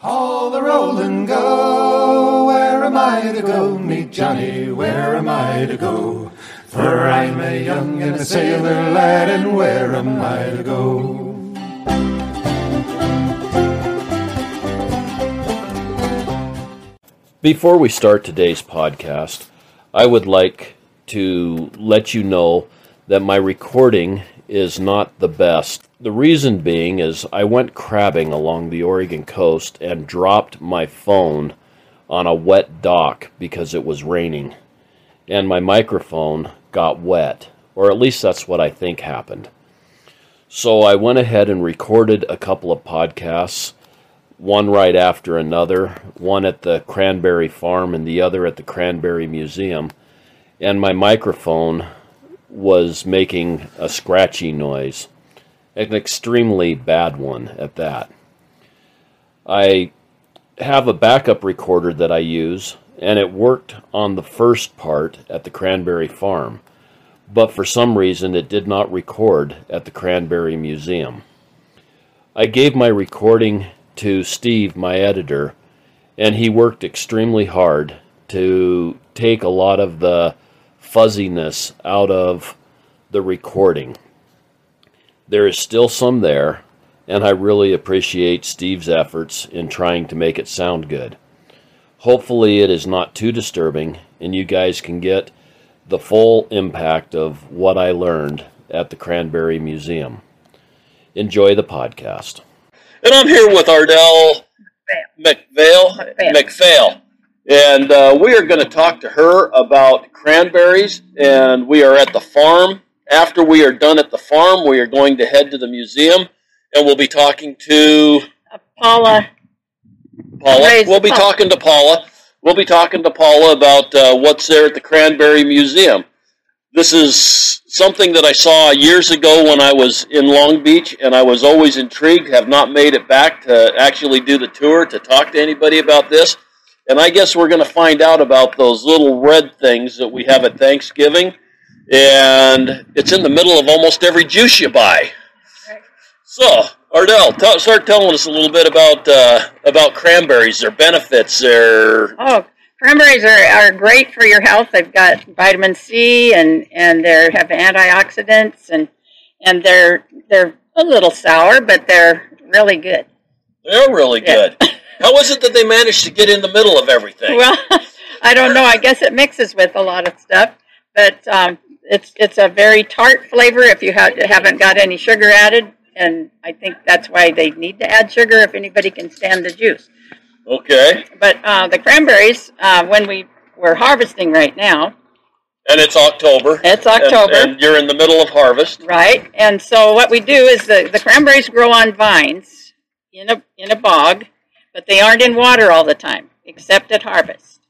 Haul the roll and go. Where am I to go? Meet Johnny. Where am I to go? For I'm a young and a sailor lad, and where am I to go? Before we start today's podcast, I would like to let you know that my recording is not the best. The reason being is I went crabbing along the Oregon coast and dropped my phone on a wet dock because it was raining, and my microphone got wet, or at least that's what I think happened. So I went ahead and recorded a couple of podcasts one right after another, one at the Cranberry Farm and the other at the Cranberry Museum. And my microphone was making a scratchy noise, an extremely bad one at that. I have a backup recorder that I use, and it worked on the first part at the Cranberry Farm, but for some reason it did not record at the Cranberry Museum. I gave my recording to Steve, my editor, and he worked extremely hard to take a lot of the fuzziness out of the recording. There is still some there, and I really appreciate Steve's efforts in trying to make it sound good. Hopefully, it is not too disturbing, and you guys can get the full impact of what I learned at the Cranberry Museum. Enjoy the podcast. And I'm here with Ardell McVale. McPhail. And uh, we are going to talk to her about cranberries. And we are at the farm. After we are done at the farm, we are going to head to the museum. And we'll be talking to Uh, Paula. Paula. We'll be talking to Paula. We'll be talking to Paula about uh, what's there at the Cranberry Museum. This is something that I saw years ago when I was in Long Beach, and I was always intrigued. Have not made it back to actually do the tour to talk to anybody about this. And I guess we're going to find out about those little red things that we have at Thanksgiving. And it's in the middle of almost every juice you buy. So, Ardell, tell, start telling us a little bit about uh, about cranberries, their benefits, their Oh, cranberries are, are great for your health. They've got vitamin C and and they have antioxidants and and they're they're a little sour, but they're really good. they're really Yeah. Good. was it that they managed to get in the middle of everything? Well, I don't know. I guess it mixes with a lot of stuff, but um, it's it's a very tart flavor if you ha- haven't got any sugar added, and I think that's why they need to add sugar if anybody can stand the juice. okay, But uh, the cranberries, uh, when we we're harvesting right now, and it's October. it's and- October, and, you're in the middle of harvest. right? And so what we do is the, the cranberries grow on vines in a in a bog, but they aren't in water all the time, except at harvest.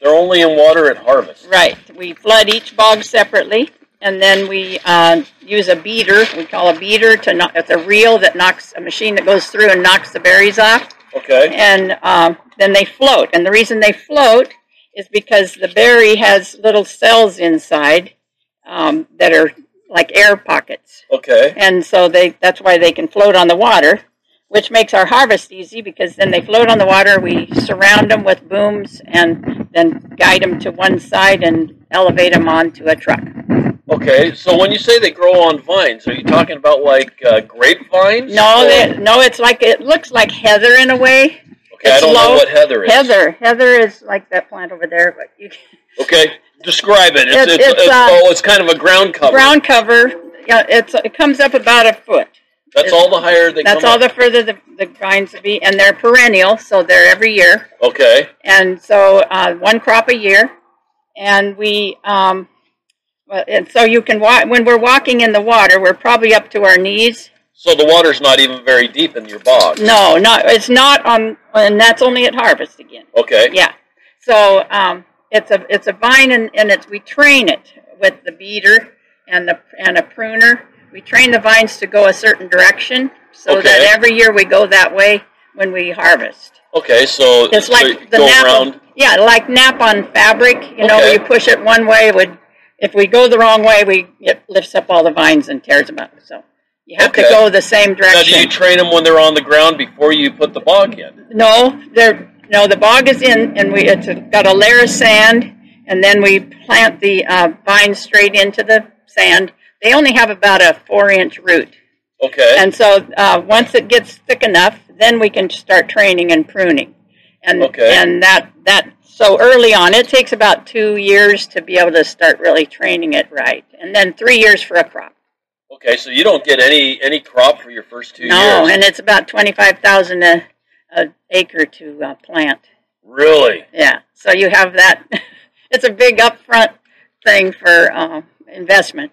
They're only in water at harvest. Right. We flood each bog separately, and then we uh, use a beater. We call a beater to knock. It's a reel that knocks a machine that goes through and knocks the berries off, Okay. and um, then they float. And the reason they float is because the berry has little cells inside um, that are like air pockets, Okay. and so they that's why they can float on the water. Which makes our harvest easy because then they float on the water. We surround them with booms and then guide them to one side and elevate them onto a truck. Okay. So when you say they grow on vines, are you talking about like uh, grapevines? No, they, no, it's like it looks like heather in a way. Okay, I don't know what heather is. Heather, heather is like that plant over there. But you Okay. Describe it. It's, It's- it's, it's, it's- uh, oh, it's kind of a ground cover. ground cover. Yeah, it's it comes up about a foot. That's all the higher they That's come all up. the further the, the vines will be, and they're perennial, so they're every year. Okay. and so uh, one crop a year, and we um, well, and so you can walk when we're walking in the water. We're probably up to our knees. So the water's not even very deep in your bog. No, not it's not on, and that's only at harvest again. Okay. Yeah, so um, it's a it's a vine, and, and it's we train it with the beater and the and a pruner. We train the vines to go a certain direction, so that every year we go that way when we harvest. Okay. So It's like the go nap. around. On, yeah, like nap on fabric. You know, Okay. you push it one way, it would if we go the wrong way, we it lifts up all the vines and tears them up. So You have Okay. to go the same direction. Now, do you train them when they're on the ground before you put the bog in? No, there. No, the bog is in, and we it's got a layer of sand, and then we plant the uh, vines straight into the sand. They only have about a four-inch root, Okay. and so uh, once it gets thick enough, then we can start training and pruning. And Okay. and that that so early on, it takes about two years to be able to start really training it right, and then three years for a crop. okay, so you don't get any any crop for your first two no, years. and it's about twenty-five thousand a, a acre to uh, plant. really? Yeah, so you have that. it's a big upfront thing for uh, investment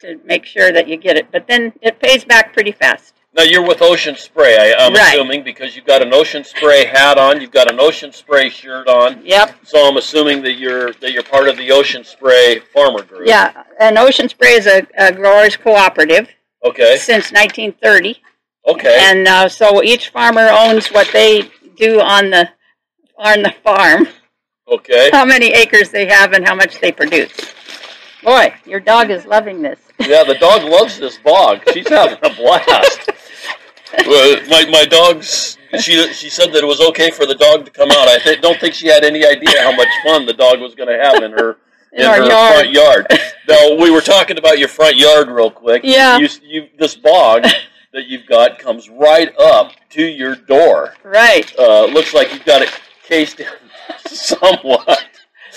to make sure that you get it, but then it pays back pretty fast. Now you're with Ocean Spray, I, I'm Right. assuming, because you've got an Ocean Spray hat on, you've got an Ocean Spray shirt on. Yep. So I'm assuming that you're that you're part of the Ocean Spray farmer group. Yeah, and Ocean Spray is a, a growers cooperative Okay. since 1930, Okay. and uh, so each farmer owns what they do on the on the farm, okay. how many acres they have, and how much they produce. Boy, your dog is loving this. Yeah, the dog loves this bog. She's having a blast. Well, my my dog's she she said that it was okay for the dog to come out. I th- don't think she had any idea how much fun the dog was going to have in her In in her yard. front yard. Now we were talking about your front yard real quick. Yeah. You, you this bog that you've got comes right up to your door. Right. Uh, looks like you've got it cased in somewhat.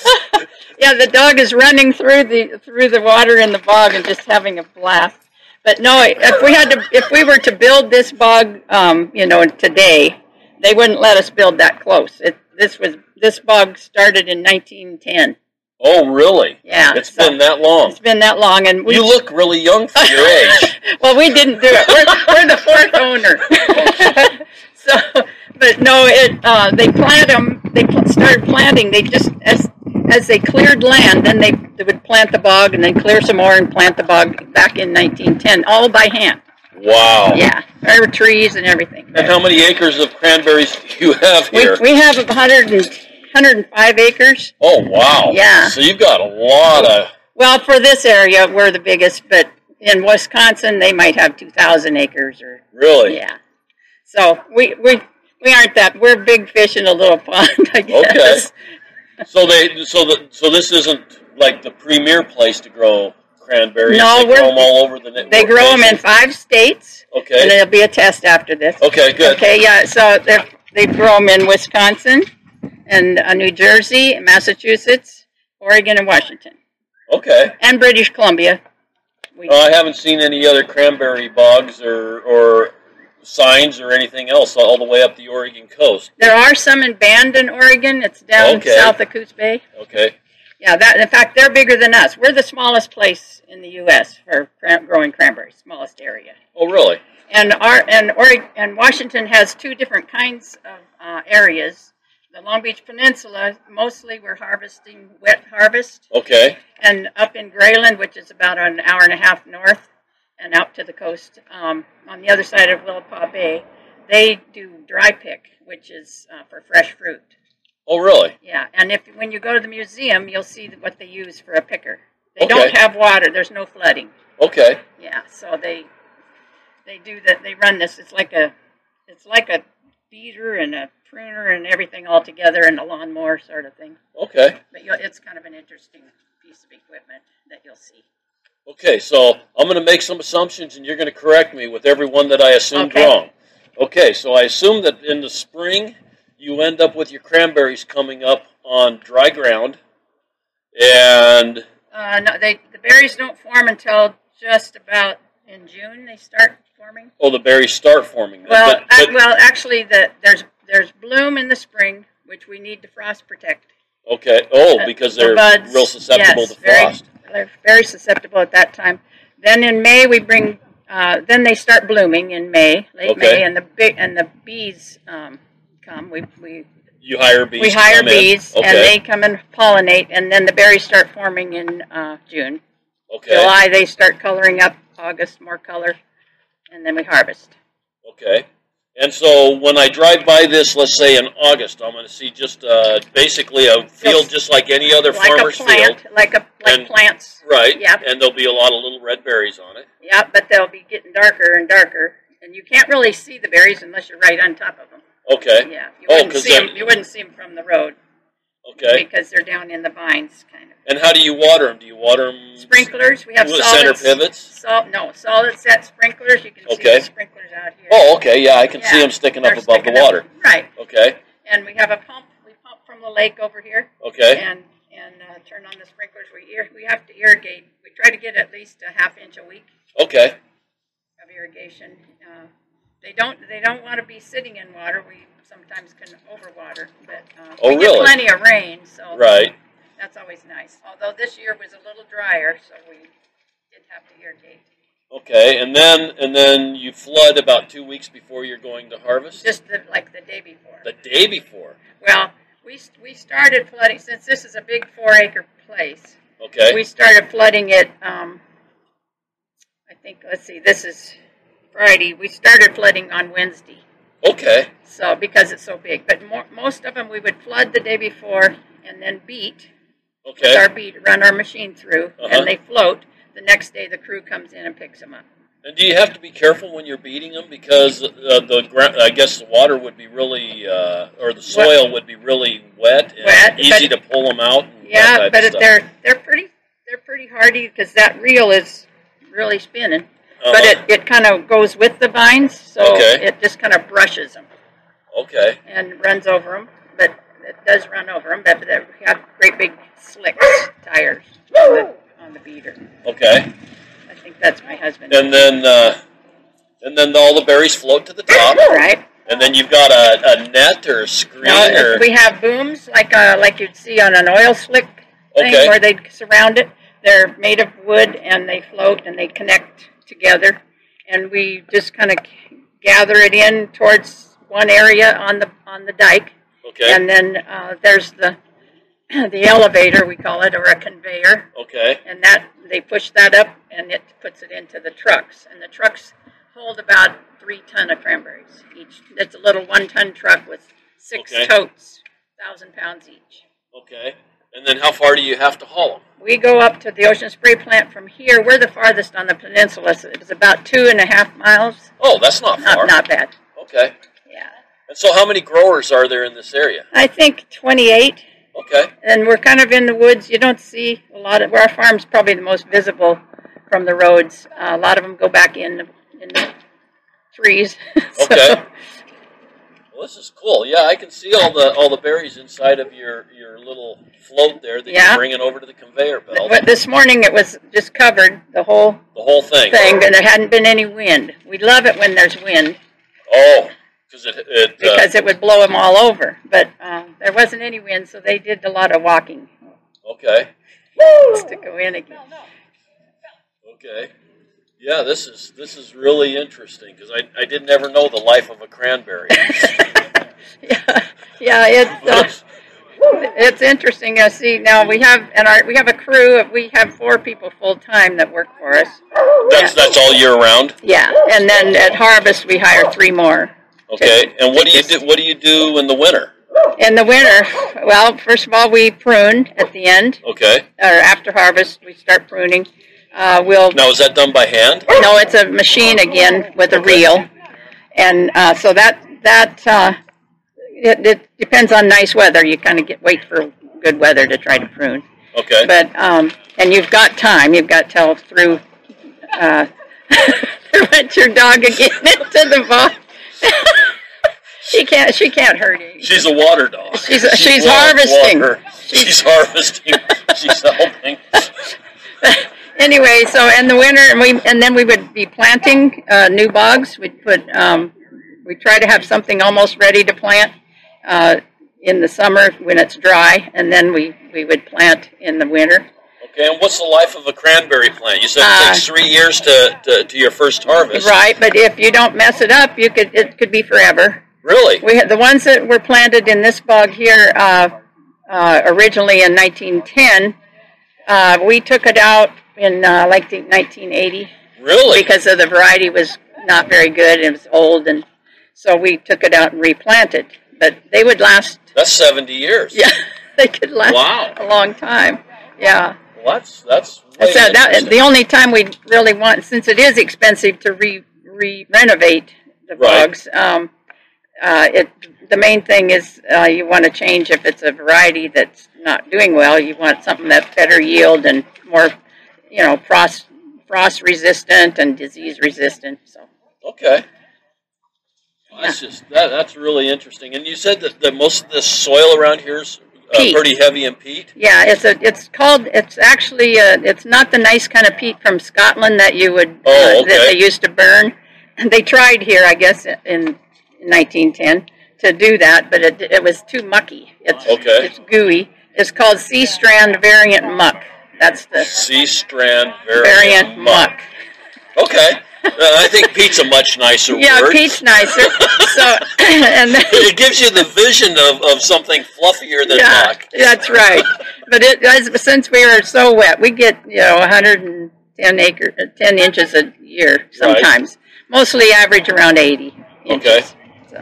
Yeah, the dog is running through the through the water in the bog and just having a blast. But no, if we had to, if we were to build this bog, um, you know, today, they wouldn't let us build that close. It, this was this bog started in 1910. Oh, really? Yeah, It's so- been that long. It's been that long, and we You look really young for your age. well, we didn't do it. We're, we're the fourth owner. so, but no, it. Uh, they plant them. They started planting. They just as as they cleared land, then they, they would plant the bog, and then clear some more and plant the bog back in 1910, all by hand. Wow. Yeah, there were trees and everything. And how many acres of cranberries do you have We, here? we have 100 and, 105 acres. oh, wow. Yeah. So you've got a lot of. Well, for this area, we're the biggest, but in Wisconsin, they might have 2,000 acres or Really? Yeah. So we we we aren't that. We're big fish in a little pond, I guess. So they so the so this isn't like the premier place to grow cranberries. No, they we're- grow them all over the. They grow them in five states, Okay, and there'll be a test after this. Okay. Good. Okay, yeah. So they they grow them in Wisconsin, and uh, New Jersey, Massachusetts, Oregon, and Washington, Okay. and British Columbia. We, Uh, I haven't seen any other cranberry bogs or or signs or anything else all the way up the Oregon coast. there are some in Bandon, Oregon. It's down Okay. south of Coos Bay. Okay. Yeah, that in fact they're bigger than us. We're the smallest place in the U.S. for cran- growing cranberries, smallest area. Oh, really? And our and Oregon and Washington has two different kinds of uh, areas. The Long Beach Peninsula, mostly we're harvesting wet harvest, Okay. and up in Grayland, which is about an hour and a half north, and out to the coast um, on the other side of Willapa Bay, they do dry pick, which is uh, for fresh fruit. Oh, really? Yeah, and if when you go to the museum, you'll see what they use for a picker. They Okay. don't have water. There's no flooding. Okay. Yeah, so they they do that. They run this. It's like a it's like a beater and a pruner and everything all together and a lawnmower sort of thing. Okay. But you'll, it's kind of an interesting piece of equipment that you'll see. Okay, so I'm going to make some assumptions, and you're going to correct me with every one that I assumed Okay. wrong. Okay, so I assume that in the spring you end up with your cranberries coming up on dry ground, and Uh, no, they the berries don't form until just about in June. They start forming. oh, the berries start forming. Well, but, but- well, actually, the, there's there's bloom in the spring, which we need to frost protect. okay. Oh, Uh, because they're buds, real susceptible yes, to very- frost. They're very susceptible at that time. Then in May we bring. Uh, then they start blooming in May, late Okay. May, and the big and the bees um, come. We we, You hire bees. we hire bees, Okay. and they come and pollinate, and then the berries start forming in uh, June. okay. July they start coloring up. August more color, and then we harvest. Okay. And so when I drive by this, let's say in August, I'm going to see just uh, basically a field just like any other like farmer's a plant, field. like a like And- plants. Right. Yep. And there'll be a lot of little red berries on it. Yeah, but they'll be getting darker and darker, and you can't really see the berries unless you're right on top of them. Okay. Yeah, you Oh, wouldn't see them. You wouldn't see them from the road Okay. because they're down in the vines, kind of. And how do you water them? Do you water them Sprinklers. We have solid center pivots? Salt, no, solid set sprinklers. You can see Okay. the sprinklers out here. Oh, okay. Yeah, I can see them sticking up above sticking the up- water. Right, Okay. and we have a pump. We pump from the lake over here, Okay. and and uh, turn on the sprinklers. We ir- we have to irrigate. We try to get at least a half inch a week Okay. of irrigation. Uh, they don't they don't want to be sitting in water. We sometimes can overwater, but uh, Oh, we really? get plenty of rain, so Right. that's always nice. Although this year was a little drier, so we did have to irrigate. Okay. And then and then you flood about two weeks before you're going to harvest. Just the, like the day before. the day before. Well, we we started flooding since this is a big four acre place. Okay. We started flooding it. Um, I think let's see, this is Friday. We started flooding on Wednesday. Okay. So because it's so big, but more, most of them we would flood the day before and then beat with Okay. our beat, run our machine through, Uh-huh. and they float. The next day the crew comes in and picks them up. And do you have to be careful when you're beating them because uh, the ground? I guess the water would be really, uh, or the soil would be really wet and Wet, easy to pull them out. And Yeah, but of it, stuff. they're they're pretty they're pretty hardy because that reel is really spinning. Uh-huh. But it, it kind of goes with the vines, so Okay. it just kind of brushes them okay. and runs over them. But it does run over them. But they have great big slicks tires on the, on the beater. Okay. I think that's my husband. And then, uh, and then all the berries float to the top, right? and then you've got a, a net or a screen No, or we have booms like uh, like you'd see on an oil slick thing Okay. where they surround it. They're made of wood and they float and they connect together. And we just kind of gather it in towards one area on the on the dike, okay, and then uh, there's the the elevator we call it or a conveyor, okay, and that they push that up and it puts it into the trucks, and the trucks hold about three ton of cranberries each. It's a little one ton truck with six Okay. totes, thousand pounds each. okay. And then how far do you have to haul them? We go up to the ocean spray plant from here. We're the farthest on the peninsula. So it's about two and a half miles. Oh, that's not far. Not, not bad. Okay. Yeah. And so, how many growers are there in this area? I think 28. Okay. And we're kind of in the woods. You don't see a lot of, where our farm's probably the most visible from the roads. Uh, a lot of them go back in the, in the trees. So, Okay. Well, this is cool. Yeah, I can see all the all the berries inside of your your little float there that Yeah. you're bringing over to the conveyor belt. But this morning it was just covered, the whole The whole thing. thing, and there hadn't been any wind. We love it when there's wind Oh, because it it uh, because it would blow them all over. But um, there wasn't any wind, so they did a lot of walking okay. to go in again. Okay. Yeah, this is this is really interesting because I, I didn't ever know the life of a cranberry. yeah, yeah, it's uh, it's interesting. to see now we have and our we have a crew. Of, we have four people full time that work for us. that's that's all year round. Yeah, and then at harvest we hire three more. Okay. And what do you do? What do you do in the winter? In the winter, well, first of all we prune at the end Okay. or after harvest we start pruning. Uh, we'll Now is that done by hand? No, it's a machine again with a reel, and uh, so that that uh, it, it depends on nice weather. You kind of get wait for good weather to try to prune, Okay. but um, and you've got time. You've got till through. Uh, went your dog again into the box. she can't. She can't hurt you. She's a water dog. She's- She she's loves harvesting. water. She's harvesting. She's helping. anyway, so in the winter, and we and then we would be planting uh, new bogs. We'd put um, we try to have something almost ready to plant uh, in the summer when it's dry, and then we we would plant in the winter. Okay. And what's the life of a cranberry plant? You said it Uh, takes three years to, to, to your first harvest. Right, but if you don't mess it up, you could it could be forever. Really? We had the ones that were planted in this bog here uh, uh, originally in 1910. Uh, we took it out in uh, like 1980. Really? because of the variety was not very good. It was old, and So we took it out and replanted. But they would last, That's 70 years. yeah, they could last Wow. a long time. Yeah. Well, that's that's. So that, the only time we really want, since it is expensive to re, re renovate the Right. bogs, um, uh, it the main thing is uh, you want to change if it's a variety that's not doing well. You want something that's better yield and more, you know, frost frost resistant and disease resistant. So Okay. That's just that. That's really interesting. And you said that, that most of this soil around here is uh, pretty heavy in peat. yeah, it's a it's called it's actually uh it's not the nice kind of peat from Scotland that you would Oh, uh, that they used to burn. They tried here, I guess, in 1910 to do that, but it, it was too mucky. It's Okay. it's gooey. It's called Seastrand variant muck. That's the Seastrand variant muck. Okay. I think peat's a much nicer Yeah, word. peat's nicer. so and then, It gives you the vision of, of something fluffier than yeah, that's right. But it as, since we are so wet, we get you know 110 acre, uh, 10 inches a year sometimes. Mostly average around 80 inches. Okay. So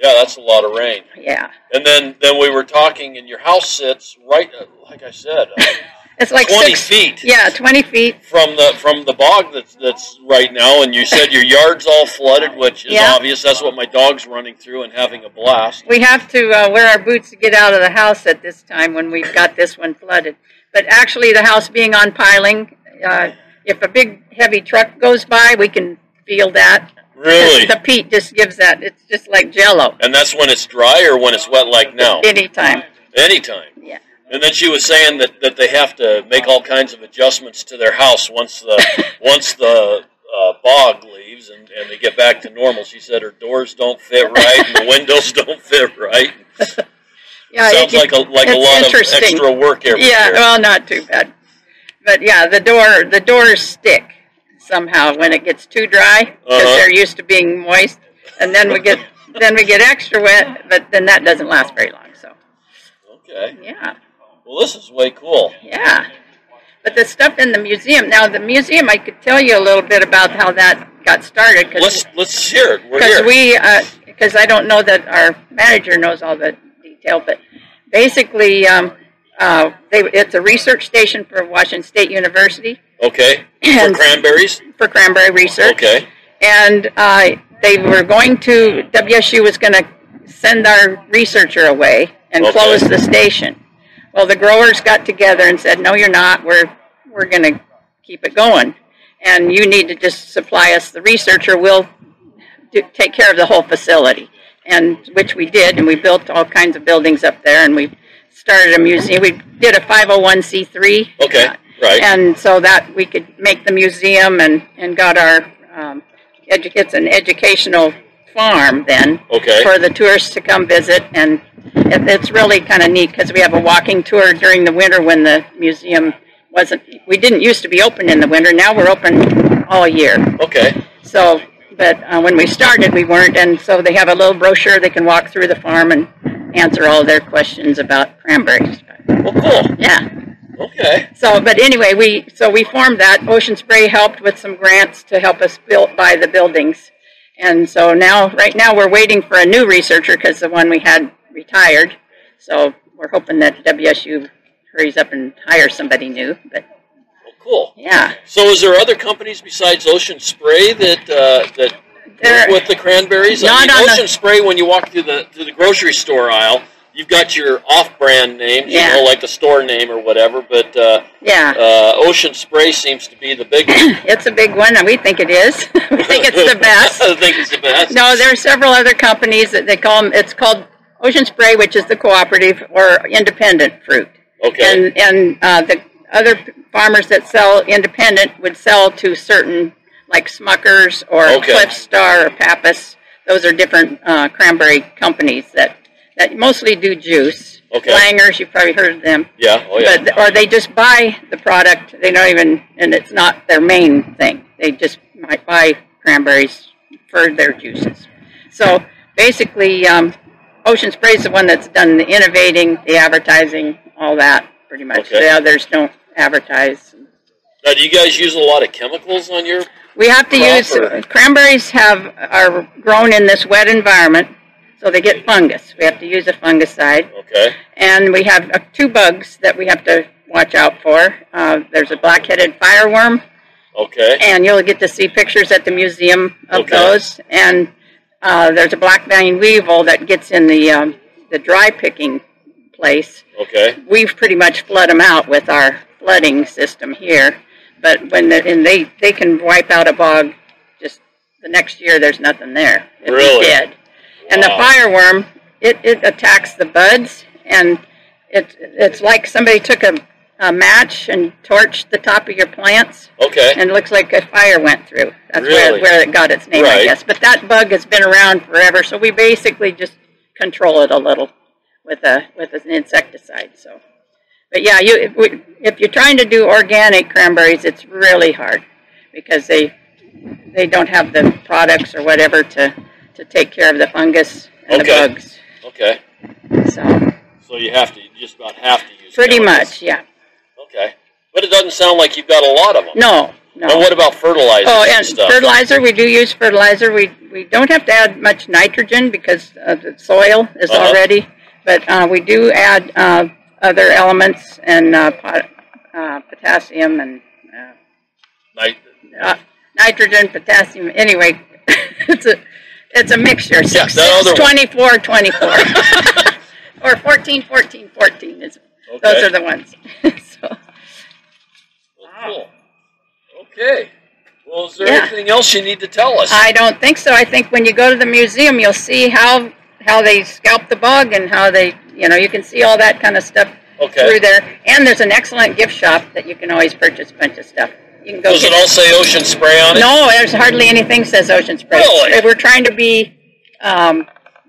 Yeah, that's a lot of rain. yeah, And then then we were talking, and your house sits right, uh, like I said, uh, it's like 20 feet Yeah, 20 feet. from the from the bog that's that's right now. And you said your yard's all flooded, which is Yeah. obvious. That's what my dog's running through and having a blast. We have to uh, wear our boots to get out of the house at this time when we've got this one flooded. But actually, the house being on piling, uh, if a big heavy truck goes by, we can feel that. Really? The peat just gives that. It's just like jello And that's when it's dry or when it's wet like now? anytime. Anytime. Yeah. And then she was saying that, that they have to make all kinds of adjustments to their house once the once the uh, bog leaves and, and they get back to normal. She said her doors don't fit right and the windows don't fit right. Yeah, Sounds it- like a like a lot of extra work every Yeah, year. well, not too bad. But yeah, the door the doors stick somehow when it gets too dry because Uh-huh. they're used to being moist, and then we get then we get extra wet, but then that doesn't last very long. So Okay. yeah, Well, this is way cool. yeah. But the stuff in the museum now, the museum, I could tell you a little bit about how that got started because Let's let's hear it. We're because we because I don't know that our manager knows all the detail, but basically, um, uh, they, it's a research station for Washington State University okay. For cranberries. for cranberry research, Okay. and uh, they were going to WSU was going to send our researcher away and Okay. close the station. Well, the growers got together and said, "No, you're not. We're we're going to keep it going, and you need to just supply us the researcher. We'll do, take care of the whole facility." And which we did, and we built all kinds of buildings up there, and we started a museum. We did a 501c3. Okay. uh, Right. and so that we could make the museum and, and got our, um, edu- it's an educational farm then Okay. for the tourists to come visit. And it, it's really kind of neat because we have a walking tour during the winter when the museum wasn't, we didn't used to be open in the winter. Now we're open all year. Okay. So, but uh, when we started, we weren't. And so they have a little brochure they can walk through the farm and answer all their questions about cranberries. Well, cool. Yeah. Okay. So, but anyway, we so we formed that. Ocean Spray helped with some grants to help us build buy the buildings, and so now, right now, we're waiting for a new researcher because the one we had retired. So we're hoping that WSU hurries up and hires somebody new. But Well, cool. yeah, So, is there other companies besides Ocean Spray that uh, that There- with the cranberries? I Not mean, on the- Ocean Spray. When you walk through the through the grocery store aisle, you've got your off-brand names, Yeah. you know, like the store name or whatever. But uh, yeah, uh, Ocean Spray seems to be the big one. it's a big one, and we think it is. we think it's the best. I think it's the best. No, there are several other companies that they call them. It's called Ocean Spray, which is the cooperative or independent fruit. Okay. And and uh, the other farmers that sell independent would sell to certain like Smuckers or Okay. Cliffstar or Pappas. Those are different uh, cranberry companies that that mostly do juice. Okay. Langers, you've probably heard of them. yeah. Oh yeah. But or they just buy the product. They don't even, and it's not their main thing. They just might buy cranberries for their juices. So basically, um, Ocean Spray is the one that's done the innovating, the advertising, all that pretty much. Okay. The others don't advertise. now, do you guys use a lot of chemicals on your? We have to use or- cranberries have are grown in this wet environment, so they get fungus. We have to use a fungicide, Okay. and we have uh, two bugs that we have to watch out for. Uh, there's a black-headed fireworm, Okay. and you'll get to see pictures at the museum of Okay. those. And uh, there's a black veined weevil that gets in the um, the dry picking place. Okay. We've pretty much flood them out with our flooding system here. But when the, and they they can wipe out a bog just the next year. There's nothing there. Be Really? dead. And the fireworm, it, it attacks the buds, and it's it's like somebody took a, a match and torched the top of your plants Okay. and it looks like a fire went through. That's Really? where, where it got its name, Right. I guess. But that bug has been around forever, so we basically just control it a little with a with an insecticide. So, but yeah, you if, we, if you're trying to do organic cranberries, it's really hard because they they don't have the products or whatever to to take care of the fungus and Okay. the bugs. Okay. So So you have to, you just about have to use pretty chemicals. much, yeah. Okay. But it doesn't sound like you've got a lot of them. No, no. And what about fertilizers Oh, and and stuff? fertilizer, we do use fertilizer. We, we don't have to add much nitrogen because uh, the soil is Uh-huh. already, but uh, we do add uh, other elements and uh, pot, uh, potassium and uh, Nit- nitrogen, potassium. Anyway, it's a it's a mixture. Six, other six, 24, 24. or 14, 14, 14. Is, Those are the ones. cool. Okay. Well, is there Yeah. anything else you need to tell us? I don't think so. I think when you go to the museum, you'll see how how they scalp the bug and how they, you know, you can see all that kind of stuff Okay. through there. And there's an excellent gift shop that you can always purchase a bunch of stuff. You can go. Does it all say ocean spray on it? no, there's hardly anything says Ocean Spray. Really? We're trying to be um,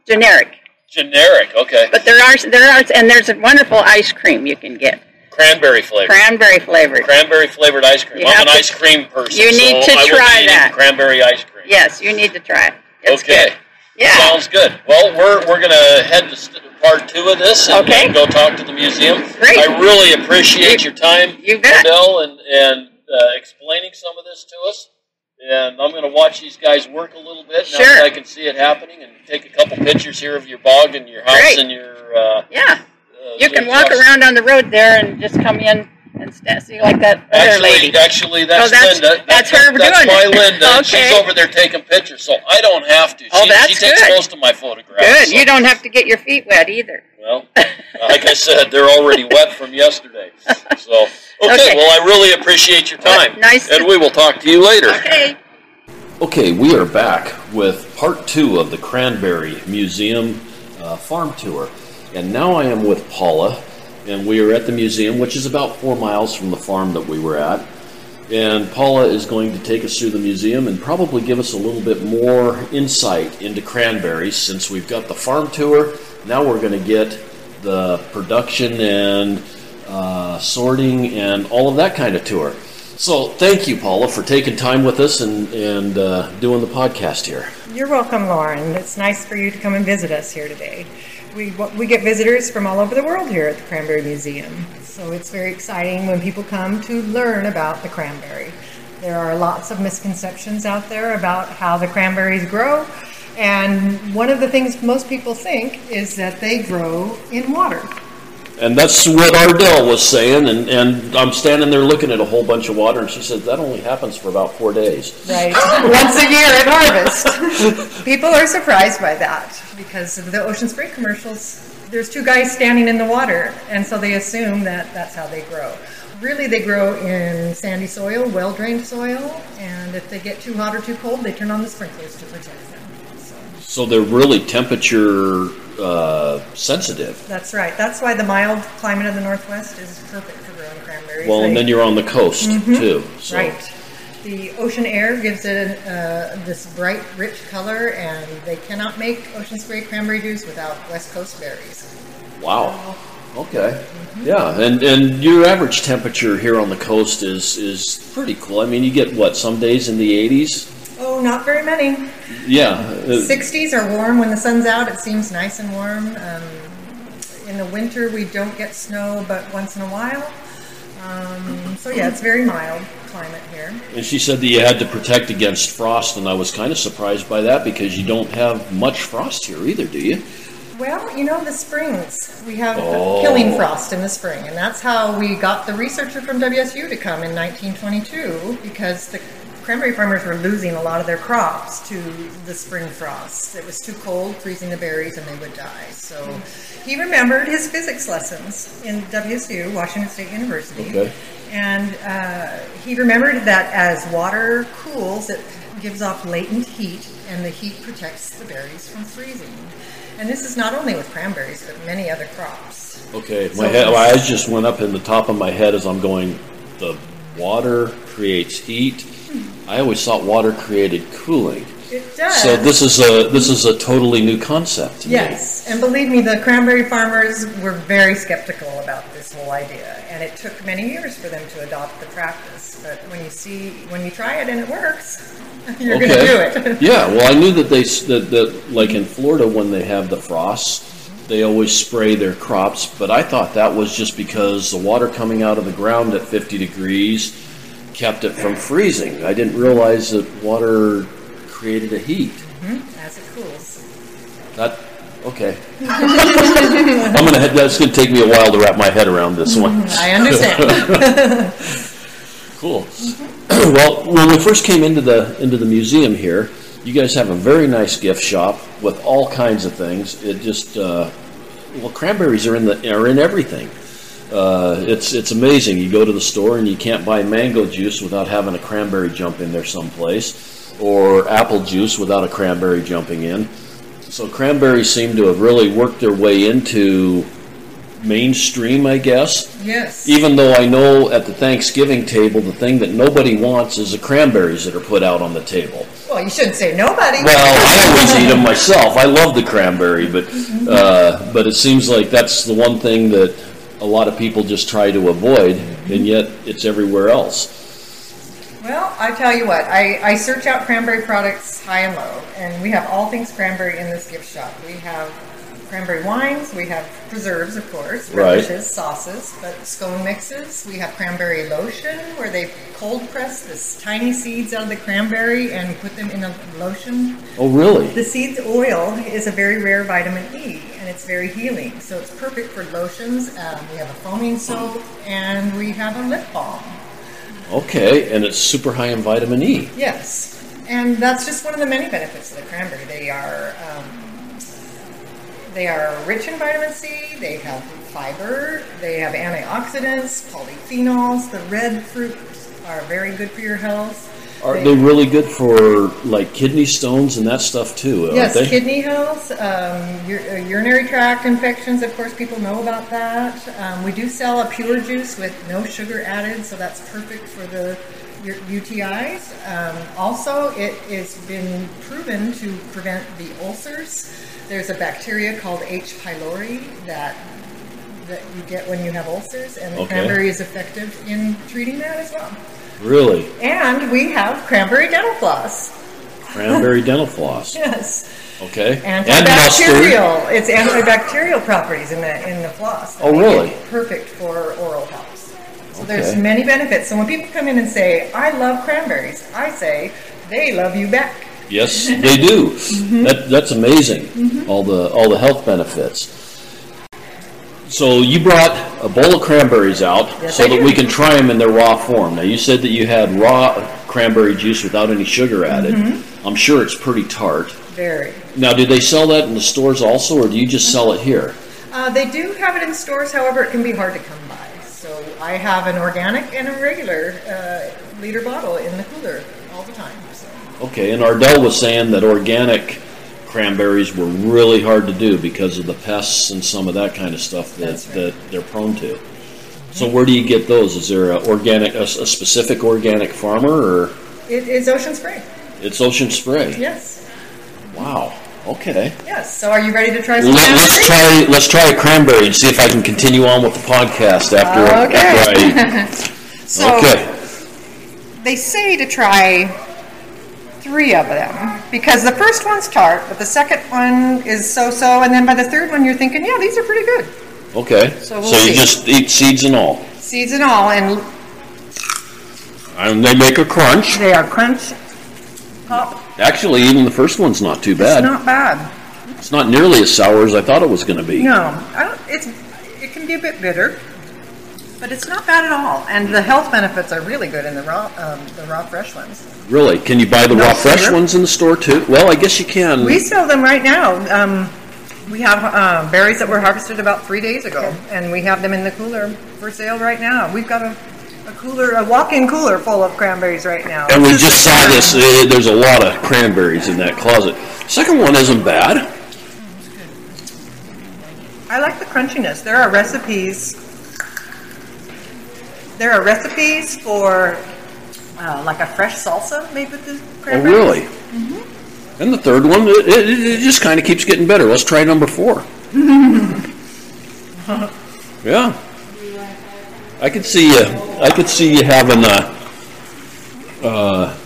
generic, Generic. Okay. but there are there are and there's a wonderful ice cream you can get, Cranberry flavor. cranberry flavored. Cranberry flavored ice cream. You I'm an to- ice cream person. you need so to I try that. Cranberry ice cream. Yes, you need to try it. It's okay. good. Yeah. Sounds good. Well, we're, we're going to head to part two of this and, Okay. go talk to the museum. Great. I really appreciate your time, You bet. Odell, and, and uh, explaining some of this to us. And I'm going to watch these guys work a little bit now Sure. that I can see it happening and take a couple pictures here of your bog and your house Great. and your. Uh, Yeah. Uh, You can walk house. around on the road there and just come in and sta see like that other Actually, lady. actually, that's, Oh, that's- Linda. that's That- her That's doing my it. Linda. and She's over there taking pictures, so I don't have to. She, Oh, that's she takes good. most of my photographs. Good. so- You don't have to get your feet wet either. Well, like I said, they're already wet from yesterday. So, okay, Okay. well, I really appreciate your Well, time. nice And to- we will talk to you later. Okay. Okay, we are back with part two of the Cranberry Museum uh, farm tour. And now I am with Paula, and we are at the museum, which is about four miles from the farm that we were at. And Paula is going to take us through the museum and probably give us a little bit more insight into cranberries since we've got the farm tour. Now we're going to get the production and uh, sorting and all of that kind of tour. So thank you, Paula, for taking time with us and, and uh, doing the podcast here. You're welcome, Lauren. It's nice for you to come and visit us here today. We, we get visitors from all over the world here at the Cranberry Museum, so it's very exciting when people come to learn about the cranberry. There are lots of misconceptions out there about how the cranberries grow, and one of the things most people think is that they grow in water. And that's what Ardell was saying, and, and I'm standing there looking at a whole bunch of water, and she said that only happens for about four days. Right, once a year at harvest. People are surprised by that because of the Ocean Spray commercials. There's two guys standing in the water, and so they assume that that's how they grow. Really, they grow in sandy soil, well drained soil, and if they get too hot or too cold, they turn on the sprinklers to protect them. So So they're really temperature uh, sensitive. that's right. That's why the mild climate of the Northwest is perfect for growing cranberries. Well, and then you're on the coast too. So. Right. The ocean air gives it uh, this bright, rich color, and they cannot make ocean spray cranberry juice without West Coast berries. Wow. Okay. Yeah, and and your average temperature here on the coast is is pretty cool. I mean, you get what some days in the 80s. Oh, not very many. Yeah. uh, 60s are warm when the sun's out. It seems nice and warm. Um, in the winter, we don't get snow, but once in a while. Um, so yeah, it's very mild climate here. And she said that you had to protect against frost, and I was kind of surprised by that because you don't have much frost here either, do you? Well, you know, the springs. We have Oh. killing frost in the spring, and that's how we got the researcher from WSU to come in 1922 because the cranberry farmers were losing a lot of their crops to the spring frost. It was too cold, freezing the berries, and they would die. So he remembered his physics lessons in WSU, Washington State University. Okay. And uh, he remembered that as water cools, it gives off latent heat, and the heat protects the berries from freezing. And this is not only with cranberries, but many other crops. Okay, So- my head, my eyes just went up in the top of my head as I'm going. The water creates heat. I always thought water created cooling. It does. So this is a this is a totally new concept. To me. Yes, and believe me, the cranberry farmers were very skeptical about this whole idea, and it took many years for them to adopt the practice. But when you see, when you try it and it works, you're okay. going to do it. yeah. Well, I knew that they that, that like in Florida when they have the frost. they always spray their crops. But I thought that was just because the water coming out of the ground at 50 degrees kept it from freezing. I didn't realize that water created a heat. As it cools. That okay. I'm gonna. head- That's gonna take me a while to wrap my head around this one. I understand. Cool. well, when we first came into the into the museum here, you guys have a very nice gift shop with all kinds of things. It just uh, well, cranberries are in the are in everything. Uh, it's it's amazing. You go to the store and you can't buy mango juice without having a cranberry jump in there someplace, or apple juice without a cranberry jumping in. So cranberries seem to have really worked their way into mainstream, I guess. yes. Even though I know at the Thanksgiving table, the thing that nobody wants is the cranberries that are put out on the table. Well, you shouldn't say nobody. Well, I always eat them myself. I love the cranberry, but uh, but it seems like that's the one thing that a lot of people just try to avoid, and yet it's everywhere else. Well, I tell you what, I, I search out cranberry products high and low, and we have all things cranberry in this gift shop. We have cranberry wines, we have preserves, of course, Right. sauces, but scone mixes. We have cranberry lotion, where they cold press this tiny seeds out of the cranberry and put them in a lotion. Oh, really? The seeds oil is a very rare vitamin E, and it's very healing. So it's perfect for lotions. Um, we have a foaming soap, and we have a lip balm. Okay, and it's super high in vitamin E. Yes, and that's just one of the many benefits of the cranberry. They are um, they are rich in vitamin C. They have fiber. They have antioxidants, polyphenols. The red fruits are very good for your health. Are they really good for like kidney stones and that stuff too? Yes, they? kidney health, um, ur- uh, urinary tract infections. Of course, people know about that. Um, we do sell a pure juice with no sugar added, so that's perfect for the your UTIs. Um, also, it has been proven to prevent the ulcers. There's a bacteria called H. pylori that that you get when you have ulcers, and Okay. cranberry is effective in treating that as well. Really, And we have cranberry dental floss. cranberry dental floss. Yes. Okay, and antibacterial. It's antibacterial properties in the in the floss. Oh, really? Perfect for oral health. So there's many benefits. So when people come in and say, "I love cranberries," I say, "They love you back." Yes, they do. Mm-hmm. That that's amazing. All the all the health benefits. So you brought a bowl of cranberries out Yes, so I that did. we can try them in their raw form. Now you said that you had raw cranberry juice without any sugar added. Mm-hmm. I'm sure it's pretty tart. Very. Now, do they sell that in the stores also, or do you just sell it here? Uh, they do have it in stores. However, it can be hard to come. So I have an organic and a regular uh, liter bottle in the cooler all the time. So. Okay, and Ardell was saying that organic cranberries were really hard to do because of the pests and some of that kind of stuff that, right. that they're prone to. So where do you get those? Is there a organic, a, a specific organic farmer, or It is Ocean Spray. it's Ocean Spray? Yes. Wow. Okay. Yes. So are you ready to try some Let, us try let's try a cranberry and see if I can continue on with the podcast after, Okay. after I. So Okay. they say to try three of them because the first one's tart, but the second one is so-so, and then by the third one you're thinking, yeah, these are pretty good. Okay. So we'll you see. just eat seeds and all. seeds and all, and And they make a crunch. they are crunch pop. Actually, even the first one's not too bad. It's not bad. It's not nearly as sour as I thought it was going to be. No, I don't, it's it can be a bit bitter, but it's not bad at all. And the health benefits are really good in the raw um, the raw fresh ones. Really? Can you buy the No raw fresh ones in the store too? Well, I guess you can. We sell them right now. Um, we have uh, berries that were harvested about three days ago, and we have them in the cooler for sale right now. We've got a, a cooler, a walk-in cooler full of cranberries right now. and we just saw this. There's a lot of cranberries in that closet. Second one isn't bad. I like the crunchiness. There are recipes. There are recipes for uh, like a fresh salsa made with the cranberries. Oh, cranberries. really? And the third one, it, it, it just kind of keeps getting better. Let's try number four. yeah, I could see you. I could see you having a uh,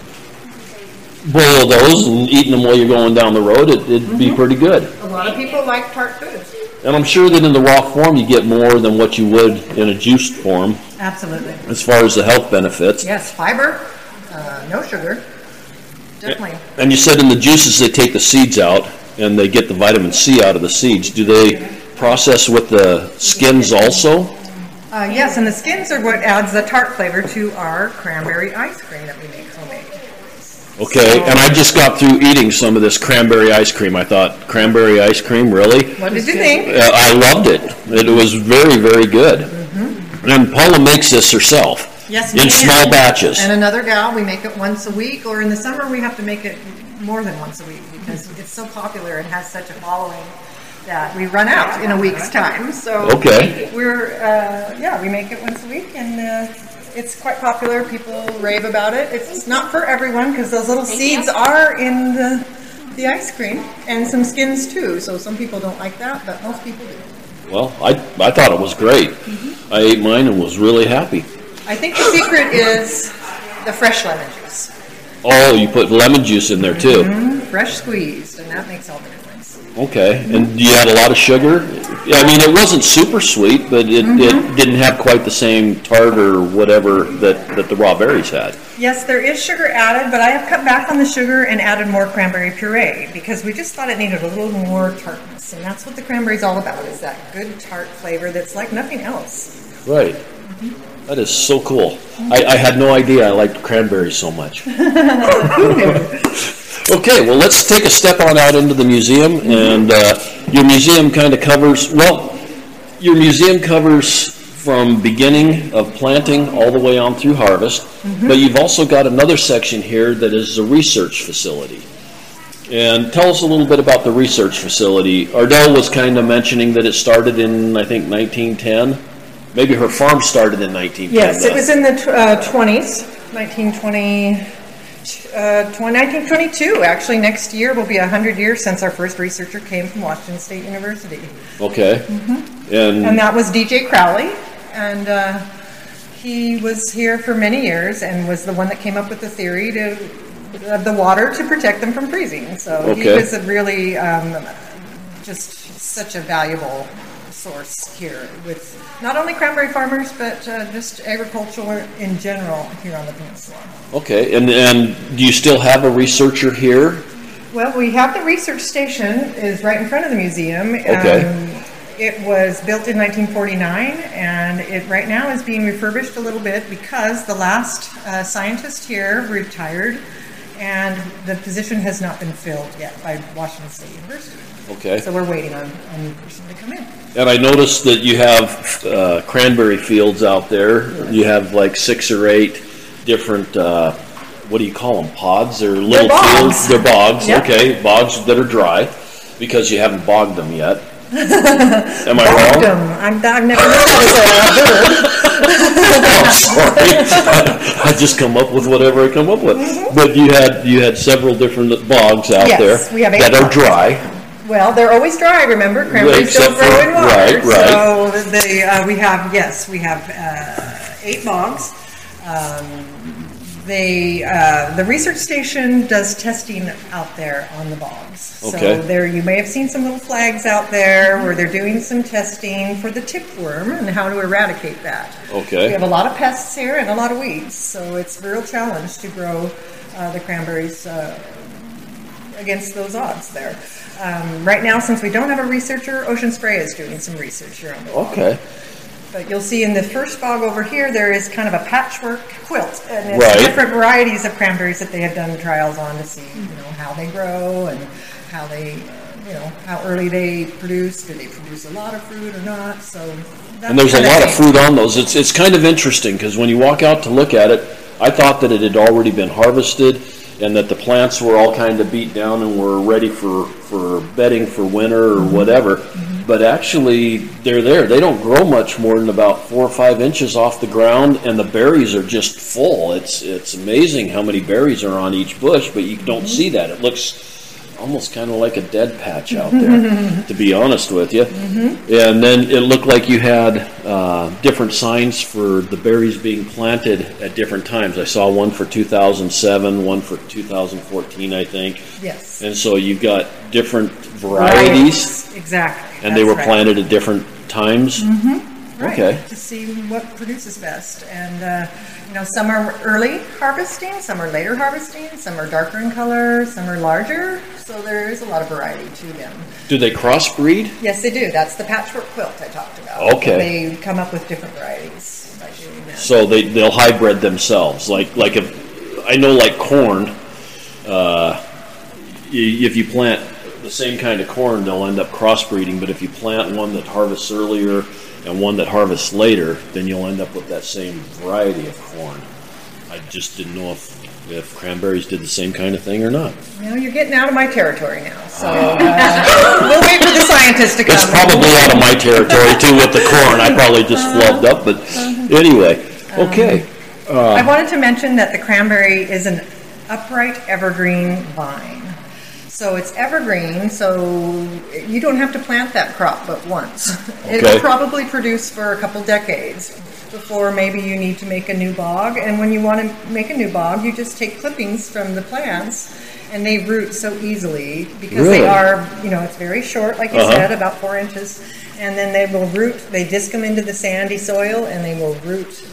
bowl of those and eating them while you're going down the road. It, it'd be pretty good. A lot of people like tart foods. And I'm sure that in the raw form you get more than what you would in a juiced form Absolutely. as far as the health benefits. Yes, fiber, uh, no sugar. Definitely. And you said in the juices they take the seeds out and they get the vitamin C out of the seeds. Do they process with the skins also? Uh, yes, and the skins are what adds the tart flavor to our cranberry ice cream that we make homemade. Okay, and I just got through eating some of this cranberry ice cream. I thought, cranberry ice cream, really? What did you think? Uh, I loved it. It was very, very good. And Paula makes this herself Yes, in small and- batches. And another gal, we make it once a week, or in the summer we have to make it more than once a week because it's so popular and has such a following that we run out in a week's time. So Okay. we're uh, yeah, we make it once a week, and uh, it's quite popular. People rave about it. It's not for everyone because those little seeds are in the the ice cream and some skins too. So some people don't like that, but most people do. Well, I, I thought it was great. Mm-hmm. I ate mine and was really happy. I think the secret is the fresh lemon juice. Oh, you put lemon juice in there too. fresh squeezed, and that makes all the difference. Okay, and you had a lot of sugar? I mean, it wasn't super sweet, but it, Mm-hmm. it didn't have quite the same tart or whatever that, that the raw berries had. Yes, there is sugar added, but I have cut back on the sugar and added more cranberry puree because we just thought it needed a little more tartness, and that's what the cranberry is all about: is that good tart flavor that's like nothing else. Right. That is so cool. I, I had no idea I liked cranberries so much. okay, well, let's take a step on out into the museum. And uh, your museum kind of covers, well, your museum covers from beginning of planting all the way on through harvest. But you've also got another section here that is a research facility. And tell us a little bit about the research facility. Ardell was kind of mentioning that it started in, I think, 1910. Maybe her farm started in 1910. Yes, it was in the uh, 20s, 1920, uh, 1922. Actually, next year will be 100 years since our first researcher came from Washington State University. Okay. And And, that was DJ Crowley. And uh, he was here for many years and was the one that came up with the theory to, of the water to protect them from freezing. So he was a really um, just such a valuable source here with not only cranberry farmers, but uh, just agriculture in general here on the peninsula. okay, and, and do you still have a researcher here? Well, we have the research station is right in front of the museum. Okay. Um, it was built in 1949, and it right now is being refurbished a little bit because the last uh, scientist here retired, and the position has not been filled yet by Washington State University. Okay. So we're waiting on a new person to come in. And I noticed that you have uh, cranberry fields out there. You have like six or eight different, uh, what do you call them, pods or little bogs. fields? They're bogs. Yep. Okay, bogs that are dry because you haven't bogged them yet. Am I wrong? Boggdom. I'm, I've never heard that as a verb. Sorry. I just come up with whatever I come up with. But you had you had several different bogs out Yes, there we have eight that are bogs. dry. Well, they're always dry. Remember, cranberries except don't grow for- in water. right, right. So they, uh, we have yes, we have uh, eight bogs. Um, They, uh, the research station does testing out there on the bogs. Okay. So there, you may have seen some little flags out there where they're doing some testing for the tipworm and how to eradicate that. Okay. We have a lot of pests here and a lot of weeds, so it's a real challenge to grow uh, the cranberries uh, against those odds there. Um, right now, since we don't have a researcher, Ocean Spray is doing some research here on the. Okay. But you'll see in the first bog over here, there is kind of a patchwork quilt, and it's Right. different varieties of cranberries that they have done trials on to see, you know, how they grow and how they, uh, you know, how early they produce. Do they produce a lot of fruit or not? So. that's And there's a lot of fruit on those. It's, it's kind of interesting because when you walk out to look at it, I thought that it had already been harvested and that the plants were all kind of beat down and were ready for, for bedding for winter or Mm-hmm. whatever. But actually, they're there. They don't grow much more than about four or five inches off the ground, and the berries are just full. It's it's amazing how many berries are on each bush, but you Mm-hmm. don't see that. It looks almost kind of like a dead patch out there, to be honest with you. Mm-hmm. And then it looked like you had uh, different signs for the berries being planted at different times. I saw one for 2007, one for 2014, I think. Yes. And so you've got different varieties, Exactly. and they were right. planted at different times. Right, Okay. To see what produces best. And, uh, you know, some are early harvesting, some are later harvesting, some are darker in color, some are larger. So there is a lot of variety to them. Do they crossbreed? Yes, they do. That's the patchwork quilt I talked about. Okay. They come up with different varieties by doing that. So they they'll hybrid themselves. Like like if I know like corn, uh, if you plant the same kind of corn, they'll end up crossbreeding. But if you plant one that harvests earlier and one that harvests later, then you'll end up with that same variety of corn. I just didn't know if if cranberries did the same kind of thing or not. You know, you're getting out of my territory now. So uh, we'll wait for the scientists to come. It's probably out of my territory too with the corn. I probably just uh-huh. flubbed up, but uh-huh. anyway, uh-huh. okay. Uh. I wanted to mention that the cranberry is an upright evergreen vine. So it's evergreen, so you don't have to plant that crop but once. Okay. It'll probably produce for a couple decades before maybe you need to make a new bog. And when you want to make a new bog, you just take clippings from the plants and they root so easily because Really? they are, you know, it's very short, like you Uh-huh. said, about four inches. And then they will root, they disc them into the sandy soil and they will root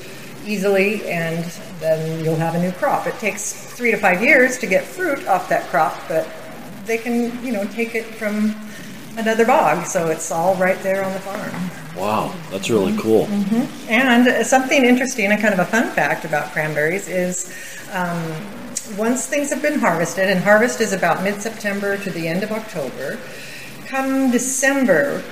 easily and then you'll have a new crop. It takes three to five years to get fruit off that crop, but they can, you know, take it from another bog, so it's all right there on the farm. Wow, that's really cool. And uh, something interesting and kind of a fun fact about cranberries is um, once things have been harvested, and harvest is about mid September to the end of October, come December,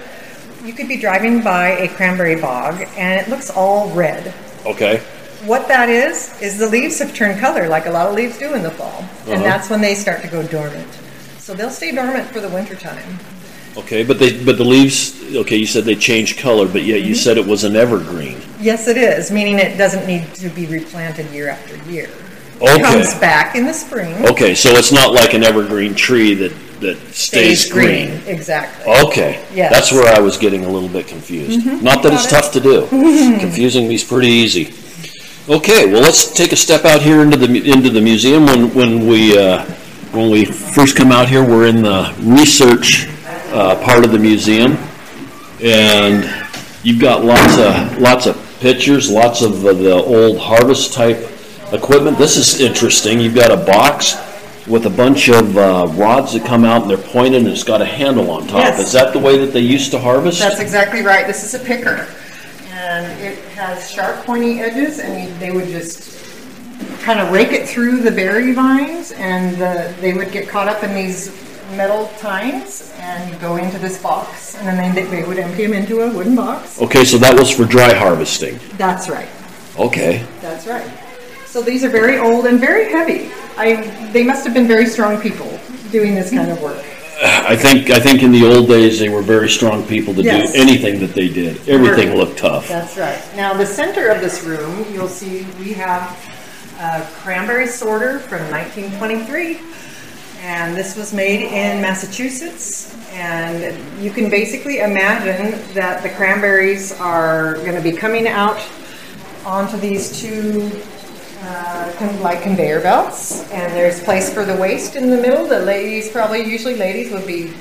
you could be driving by a cranberry bog and it looks all red. Okay. What that is, is the leaves have turned color like a lot of leaves do in the fall. Uh-huh. And that's when they start to go dormant. So they'll stay dormant for the winter time. Okay, but they but the leaves. Okay, you said they change color, but yet you Mm-hmm. said it was an evergreen. Yes, it is, meaning it doesn't need to be replanted year after year. Okay. It comes back in the spring. Okay, so it's not like an evergreen tree that that stays, green. Exactly. Okay, Yes. that's where I was getting a little bit confused. Not that it's Got it. tough to do. Confusing me's pretty easy. Okay, well let's take a step out here into the mu- into the museum. When when we uh, when we first come out here, we're in the research uh, part of the museum, and you've got lots of lots of pictures, lots of uh, the old harvest type equipment. This is interesting. You've got a box with a bunch of uh, rods that come out and they're pointed and it's got a handle on top. Yes. Is that the way that they used to harvest? That's exactly right. This is a picker. And it has sharp, pointy edges, and you- they would just kind of rake it through the berry vines, and uh, they would get caught up in these metal tines and go into this box, and then they, they would empty them into a wooden box. Okay, so that was for dry harvesting. That's right. Okay. That's right. So these are very old and very heavy. I, they must have been very strong people doing this kind of work. I think I think in the old days they were very strong people to Yes. do anything that they did. Everything Right. looked tough. That's right. Now, the center of this room, you'll see we have a cranberry sorter from 1923. And this was made in Massachusetts. And you can basically imagine that the cranberries are going to be coming out onto these two uh, like conveyor belts, and there's place for the waste in the middle. The ladies, probably usually ladies, would be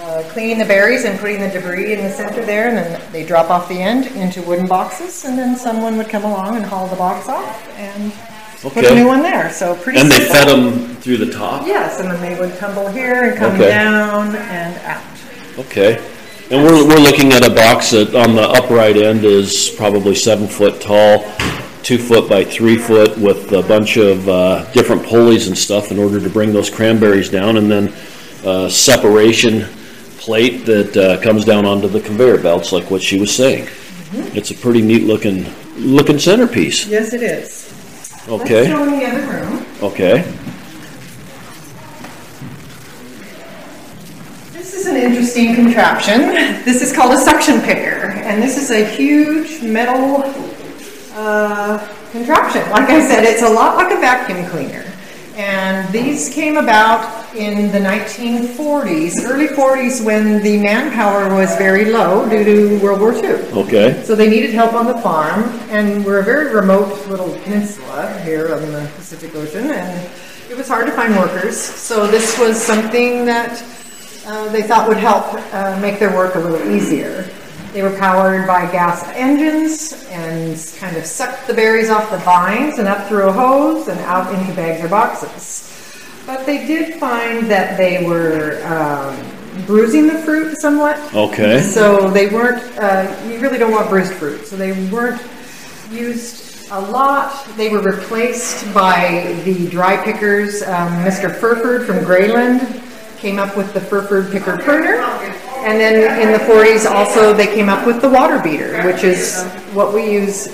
uh, cleaning the berries and putting the debris in the center there, and then they drop off the end into wooden boxes, and then someone would come along and haul the box off and put a Okay. new one there. So pretty. And they simple. fed them through the top? Yes, and then they would tumble here and come Okay. down and out. Okay. And we're, we're looking at a box that on the upright end is probably seven foot tall, two foot by three foot with a bunch of uh, different pulleys and stuff in order to bring those cranberries down and then uh, separation plate that uh, comes down onto the conveyor belts like what she was saying. It's a pretty neat looking, looking centerpiece. Yes, it is. Let's Okay, show them the other room. okay. This is an interesting contraption. This is called a suction picker, and this is a huge metal uh, contraption. Like I said, it's a lot like a vacuum cleaner. And these came about in the 1940s, early 40s, when the manpower was very low due to World War II. Okay, So they needed help on the farm, and we're a very remote little peninsula here on the Pacific Ocean, and it was hard to find workers. So this was something that uh, they thought would help uh, make their work a little easier. They were powered by gas engines and kind of sucked the berries off the vines and up through a hose and out into bags or boxes. But they did find that they were um, bruising the fruit somewhat. okay, So they weren't, uh, you really don't want bruised fruit. So they weren't used a lot. They were replaced by the dry pickers. Um, Mr. Furford from Grayland came up with the Furford picker pruner. And then in the 40s also they came up with the water beater, which is what we use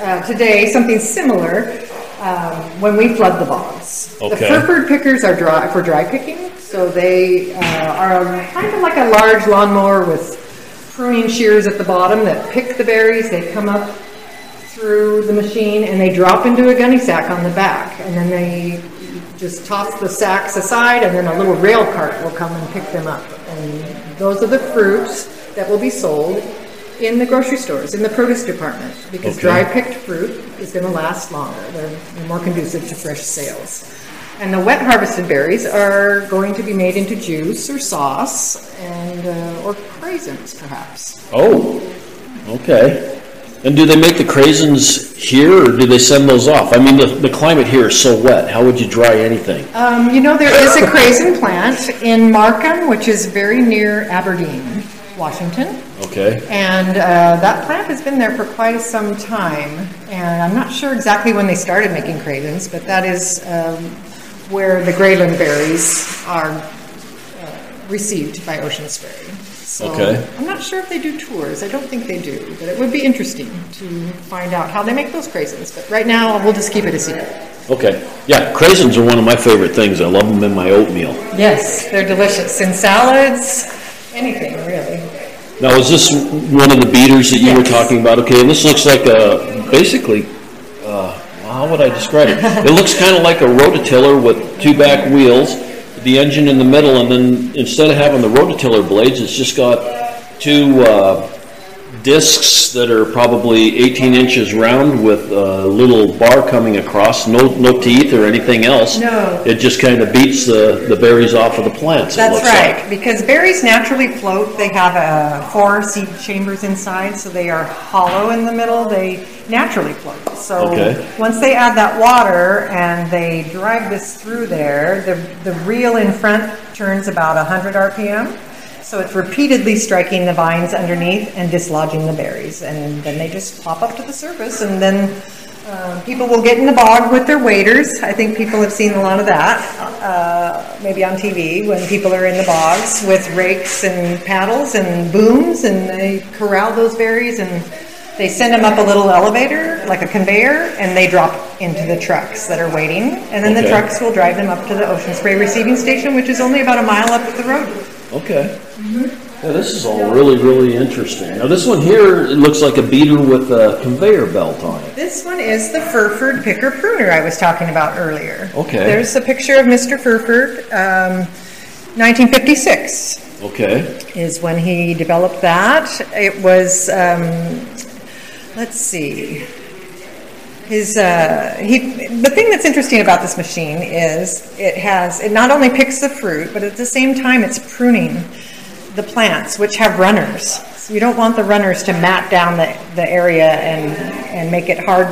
uh, today, something similar um, when we flood the bogs. The Okay. Furford pickers are dry for dry picking, so they uh, are kind of like a large lawnmower with pruning shears at the bottom that pick the berries. They come up through the machine and they drop into a gunny sack on the back, and then they just toss the sacks aside, and then a little rail cart will come and pick them up. And those are the fruits that will be sold in the grocery stores, in the produce department, because Okay. dry picked fruit is going to last longer. They're they're more conducive to fresh sales. And the wet harvested berries are going to be made into juice or sauce and uh, or craisins, perhaps. oh, okay. And do they make the craisins here, or do they send those off? I mean, the, the climate here is so wet, how would you dry anything? Um, you know, there is a craisin plant in Markham, which is very near Aberdeen, Washington. Okay, And uh, that plant has been there for quite some time. And I'm not sure exactly when they started making craisins, but that is um, where the Grayland berries are uh, received by Ocean Spray. So Okay. I'm not sure if they do tours. I don't think they do, but it would be interesting to find out how they make those craisins. But right now, we'll just keep it a secret. okay. Yeah, craisins are one of my favorite things. I love them in my oatmeal. Yes, they're delicious in salads, anything really. Now, is this one of the beaters that you were talking about? Okay, and this looks like a, basically, uh, how would I describe it? It looks kind of like a rototiller with two back wheels, the engine in the middle, and then instead of having the rototiller blades, it's just got two uh, discs that are probably 18 inches round with a little bar coming across, no, no teeth or anything else. No. It just kind of beats the, the berries off of the plants, it That's looks right, like. because berries naturally float. They have uh, four seed chambers inside, so they are hollow in the middle. They naturally float. So Okay. once they add that water and they drive this through there, the, the reel in front turns about 100 RPM. So it's repeatedly striking the vines underneath and dislodging the berries. And then they just pop up to the surface, and then um, people will get in the bog with their waders. I think people have seen a lot of that, uh, maybe on TV, when people are in the bogs with rakes and paddles and booms, and they corral those berries and they send them up a little elevator, like a conveyor, and they drop into the trucks that are waiting. And then the trucks will drive them up to the Ocean Spray Receiving Station, which is only about a mile up the road. Okay. Yeah, this is all really, really interesting. Now, this one here, it looks like a beater with a conveyor belt on it. This one is the Furford Picker Pruner I was talking about earlier. Okay. There's a picture of Mr. Furford, um, 1956 Okay. is when he developed that. It was, um, let's see, His uh, he. The thing that's interesting about this machine is it has it not only picks the fruit, but at the same time it's pruning the plants, which have runners. So you don't want the runners to mat down the, the area and and make it hard,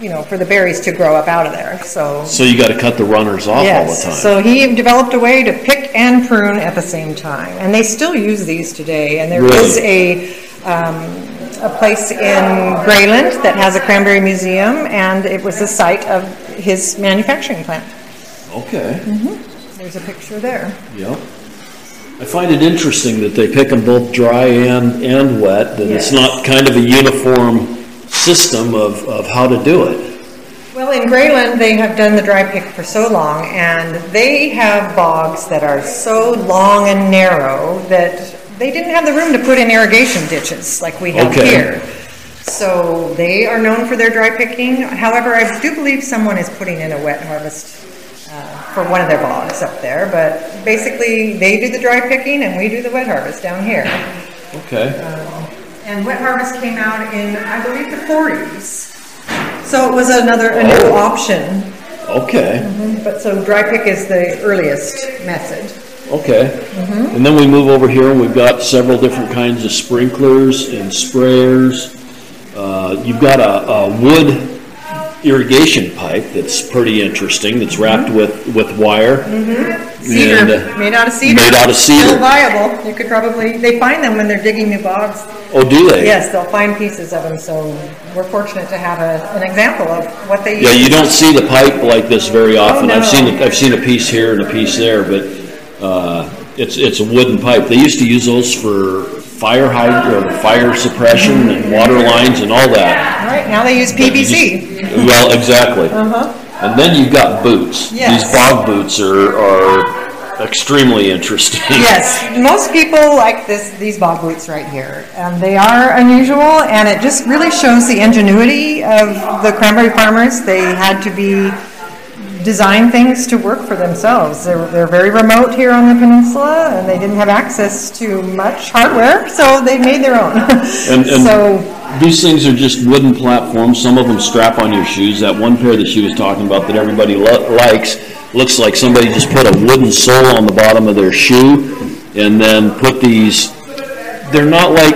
you know, for the berries to grow up out of there. So So you got to cut the runners off all the Yes, time. so he developed a way to pick and prune at the same time, and they still use these today. And there Really? is a um, a place in Grayland that has a cranberry museum, and it was the site of his manufacturing plant. okay. Mm-hmm. There's a picture there. Yep. I find it interesting that they pick them both dry and, and wet, that it's not kind of a uniform system of, of how to do it. Well, in Grayland, they have done the dry pick for so long, and they have bogs that are so long and narrow that they didn't have the room to put in irrigation ditches like we have Okay. here. So they are known for their dry picking. However, I do believe someone is putting in a wet harvest uh, for one of their bogs up there. But basically, they do the dry picking and we do the wet harvest down here. Okay. And wet harvest came out in, I believe, the 40s. So it was another a new option. Okay. But so dry pick is the earliest method. Okay. Mm-hmm. And then we move over here and we've got several different kinds of sprinklers and sprayers. Uh, you've got a, a wood irrigation pipe that's pretty interesting, that's wrapped with, with wire. Mm-hmm. Cedar, And, uh, made out of cedar. made out of cedar. Still viable. You could probably, they find them when they're digging new bogs. Oh, do they? Yes, they'll find pieces of them, so we're fortunate to have a, an example of what they use. Yeah, you don't see the pipe like this very often. I've seen it, I've seen a piece here and a piece there, but, uh, it's, it's a wooden pipe. They used to use those for fire hydrant, or fire suppression and water lines and all that. All right, now they use PVC. just- Well, exactly. Uh-huh. And then you've got boots. Yes. These bog boots are, are extremely interesting. Yes, most people like this, these bog boots right here. And they are unusual, and it just really shows the ingenuity of the cranberry farmers. They had to be, design things to work for themselves. They're, they're very remote here on the peninsula, and they didn't have access to much hardware, so they made their own. And, So, these things are just wooden platforms. Some of them strap on your shoes. That one pair that she was talking about that everybody lo- likes looks like somebody just put a wooden sole on the bottom of their shoe and then put these. They're not like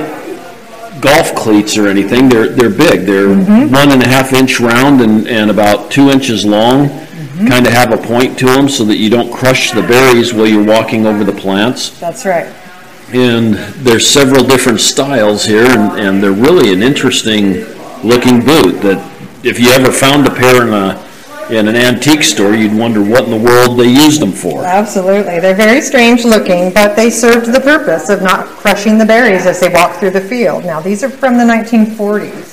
golf cleats or anything. They're they're big. They're mm-hmm. one and a half inch round and, and about two inches long. Kind of have a point to them so that you don't crush the berries while you're walking over the plants. that's right. And there's several different styles here, and, and they're really an interesting looking boot that if you ever found a pair in a in an antique store, you'd wonder what in the world they used them for. Absolutely. They're very strange looking, but they served the purpose of not crushing the berries as they walk through the field. Now, these are from the 1940s.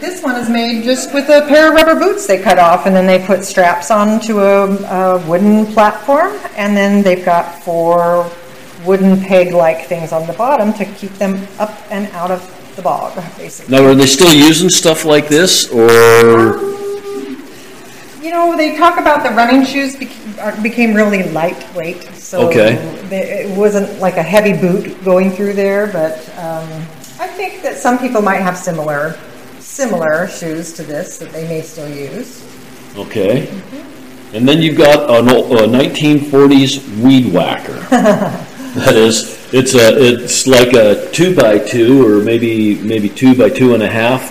This one is made just with a pair of rubber boots they cut off, and then they put straps onto a, a wooden platform, and then they've got four wooden peg-like things on the bottom to keep them up and out of the bog, basically. Now, are they still using stuff like this, or You know, they talk about the running shoes bec- became really lightweight, so Okay. they- it wasn't like a heavy boot going through there. But um, I think that some people might have similar similar shoes to this that they may still use. okay? And then you've got an ol- a 1940s weed whacker. that is, it's a it's like a two by two, or maybe maybe two by two and a half,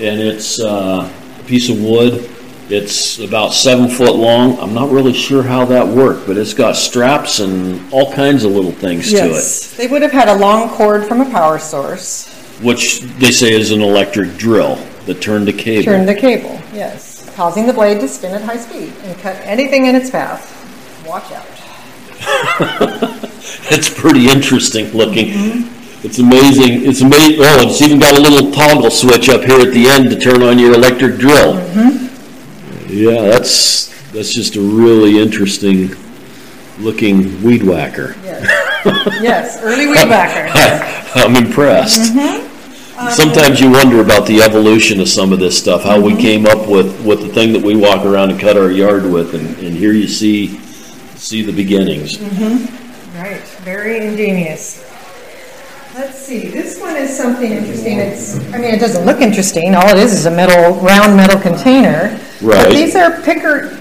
and it's uh, a piece of wood. It's about seven foot long. I'm not really sure how that worked, but it's got straps and all kinds of little things Yes, to it. they would have had a long cord from a power source. Which they say is an electric drill that turned a cable. Turn the cable, yes, causing the blade to spin at high speed and cut anything in its path. Watch out. It's pretty interesting looking. Mm-hmm. It's amazing. It's amazing. Oh, it's even got a little toggle switch up here at the end to turn on your electric drill. Mm-hmm. Yeah, that's that's just a really interesting looking weed whacker. Yes, yes, early weed whacker. I'm impressed. Mm-hmm. Um, Sometimes you wonder about the evolution of some of this stuff, how we mm-hmm. came up with, with the thing that we walk around and cut our yard with, and, and here you see see the beginnings. Mm-hmm. Right, very ingenious. Let's see, this one is something interesting. It's, I mean, it doesn't look interesting. All it is is a metal, round metal container. Right. But these are picker,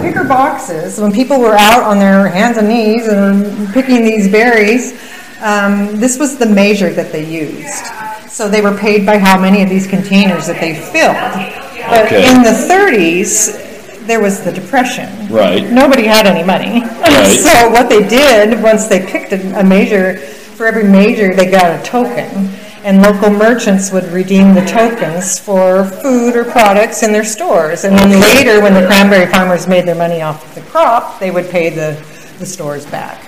picker boxes. When people were out on their hands and knees and picking these berries, um, this was the measure that they used. So they were paid by how many of these containers that they filled. But Okay. in the 30s, there was the Depression. Right. Nobody had any money. Right. so what they did, once they picked a, a major, for every major, they got a token. And local merchants would redeem the tokens for food or products in their stores. And then later, when the cranberry farmers made their money off the crop, they would pay the, the stores back.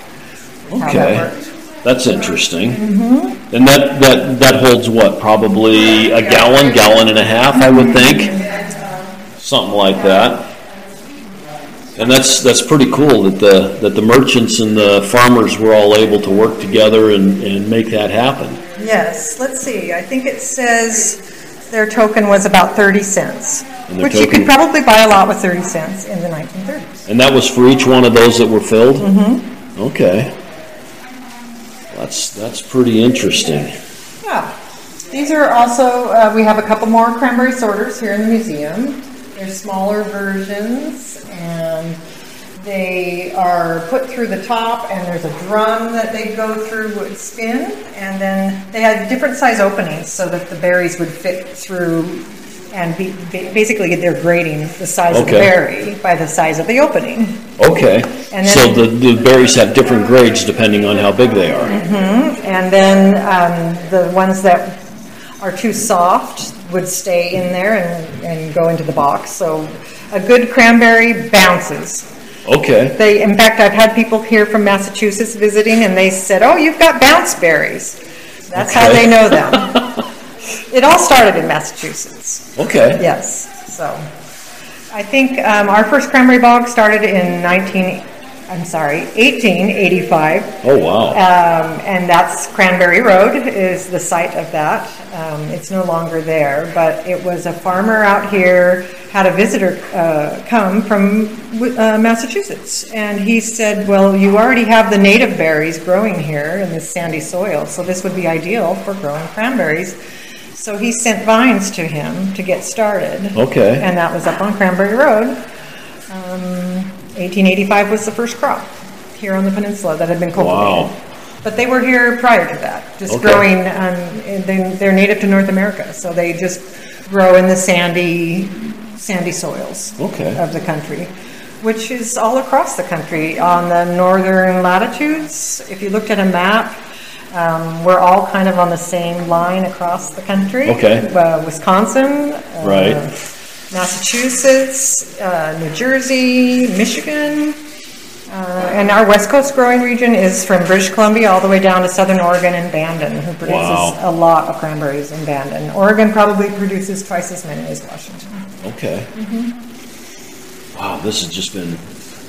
How that Okay. worked. That's interesting. Mm-hmm. And that, that, that holds what, probably a gallon, gallon and a half, I would think? Something like that. And that's, that's pretty cool that the, that the merchants and the farmers were all able to work together and, and make that happen. Yes, let's see, I think it says their token was about 30 cents, which you could probably buy a lot with 30 cents in the 1930s. And that was for each one of those that were filled? Mm-hmm. Okay. That's, that's pretty interesting. Yeah. These are also, uh, we have a couple more cranberry sorters here in the museum. They're smaller versions and they are put through the top and there's a drum that they go through would spin and then they had different size openings so that the berries would fit through and be, ba- basically they're grading the size of the Okay. berry by the size of the opening. Okay. And So then- the, the berries have different grades depending on how big they are. And then um, the ones that are too soft would stay in there and, and go into the box. So a good cranberry bounces. Okay. They, in fact, I've had people here from Massachusetts visiting, and they said, "Oh, you've got bounce berries." That's how Okay. they know them. it all started in Massachusetts. Okay. Yes. So I think um, our first cranberry bog started in 19. I'm sorry, 1885. Oh, wow. Um, and that's Cranberry Road is the site of that. Um, it's no longer there, but it was a farmer out here had a visitor uh, come from uh, Massachusetts, and he said, "Well, you already have the native berries growing here in this sandy soil, so this would be ideal for growing cranberries." So he sent vines to him to get started. Okay. And that was up on Cranberry Road. Um, 1885 was the first crop here on the peninsula that had been cultivated. Wow. But they were here prior to that, just Okay. growing, um, they- they're native to North America, so they just grow in the sandy, sandy soils Okay. of the country, which is all across the country. On the northern latitudes, if you looked at a map, um, we're all kind of on the same line across the country. Okay. Uh, Wisconsin. uh, Right. Massachusetts, uh, New Jersey, Michigan, uh, and our West Coast growing region is from British Columbia all the way down to Southern Oregon and Bandon, who produces Wow. a lot of cranberries in Bandon. Oregon probably produces twice as many as Washington. Okay. Wow, this has just been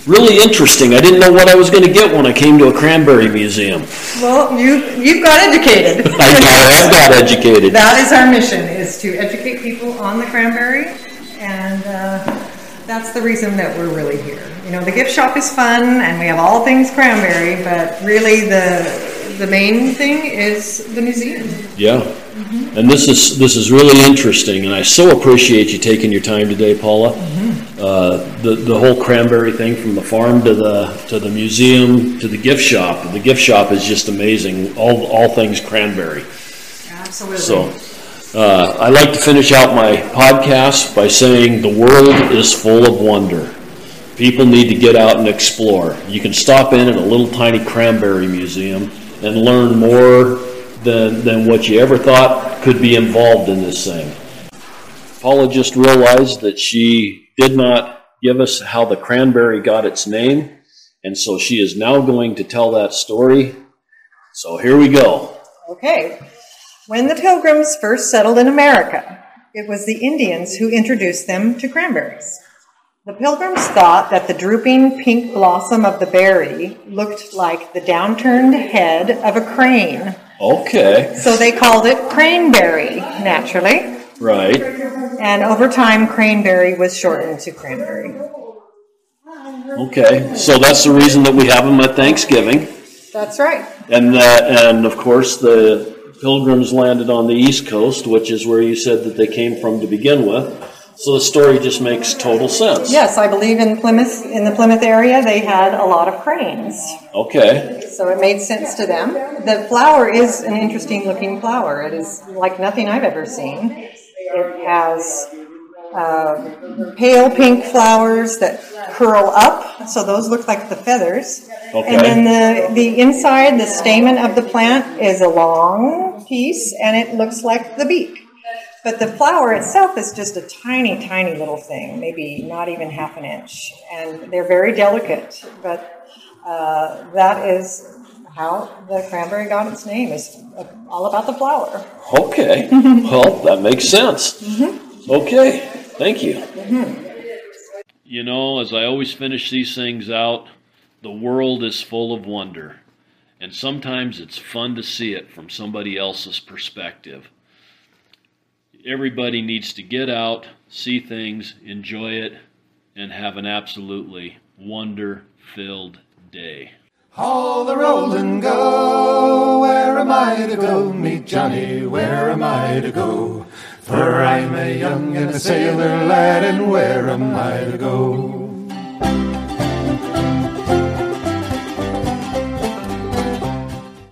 really interesting. I didn't know what I was going to get when I came to a cranberry museum. Well, you you've got educated. I, I have got educated. That is our mission: is to educate people on the cranberry, and uh, that's the reason that we're really here. You know, the gift shop is fun, and we have all things cranberry, but really the the main thing is the museum. Yeah. And this is this is really interesting, and I so appreciate you taking your time today, Paula. Uh, the the whole cranberry thing, from the farm to the to the museum to the gift shop. The gift shop is just amazing. All all things cranberry. Absolutely. So, uh, I like to finish out my podcast by saying the world is full of wonder. People need to get out and explore. You can stop in at a little tiny cranberry museum and learn more than, than what you ever thought could be involved in this thing. Paula just realized that she did not give us how the cranberry got its name, and so she is now going to tell that story. So here we go. Okay. When the Pilgrims first settled in America, it was the Indians who introduced them to cranberries. The Pilgrims thought that the drooping pink blossom of the berry looked like the downturned head of a crane. Okay. So they called it craneberry, naturally. Right. And over time, craneberry was shortened to cranberry. Okay. So that's the reason that we have them at Thanksgiving, That's right. and that, and of course the pilgrims landed on the East Coast, which is where you said that they came from to begin with. So the story just makes total sense. Yes, I believe in Plymouth, in the Plymouth area, they had a lot of cranes. Okay. So it made sense to them. The flower is an interesting looking flower. It is like nothing I've ever seen. It has uh, pale pink flowers that curl up, so those look like the feathers. Okay. And then the, the inside, the stamen of the plant is a long piece and it looks like the beak. But the flower itself is just a tiny, tiny little thing, maybe not even half an inch. And they're very delicate, but uh, that is how the cranberry got its name, is uh, all about the flower. Okay. well, that makes sense. Mm-hmm. Okay. Thank you. Mm-hmm. You know, as I always finish these things out, the world is full of wonder. And sometimes it's fun to see it from somebody else's perspective. Everybody needs to get out, see things, enjoy it, and have an absolutely wonder filled day. All the roll and go. Where am I to go? Meet Johnny. Where am I to go? For I'm a young and a sailor lad, and where am I to go?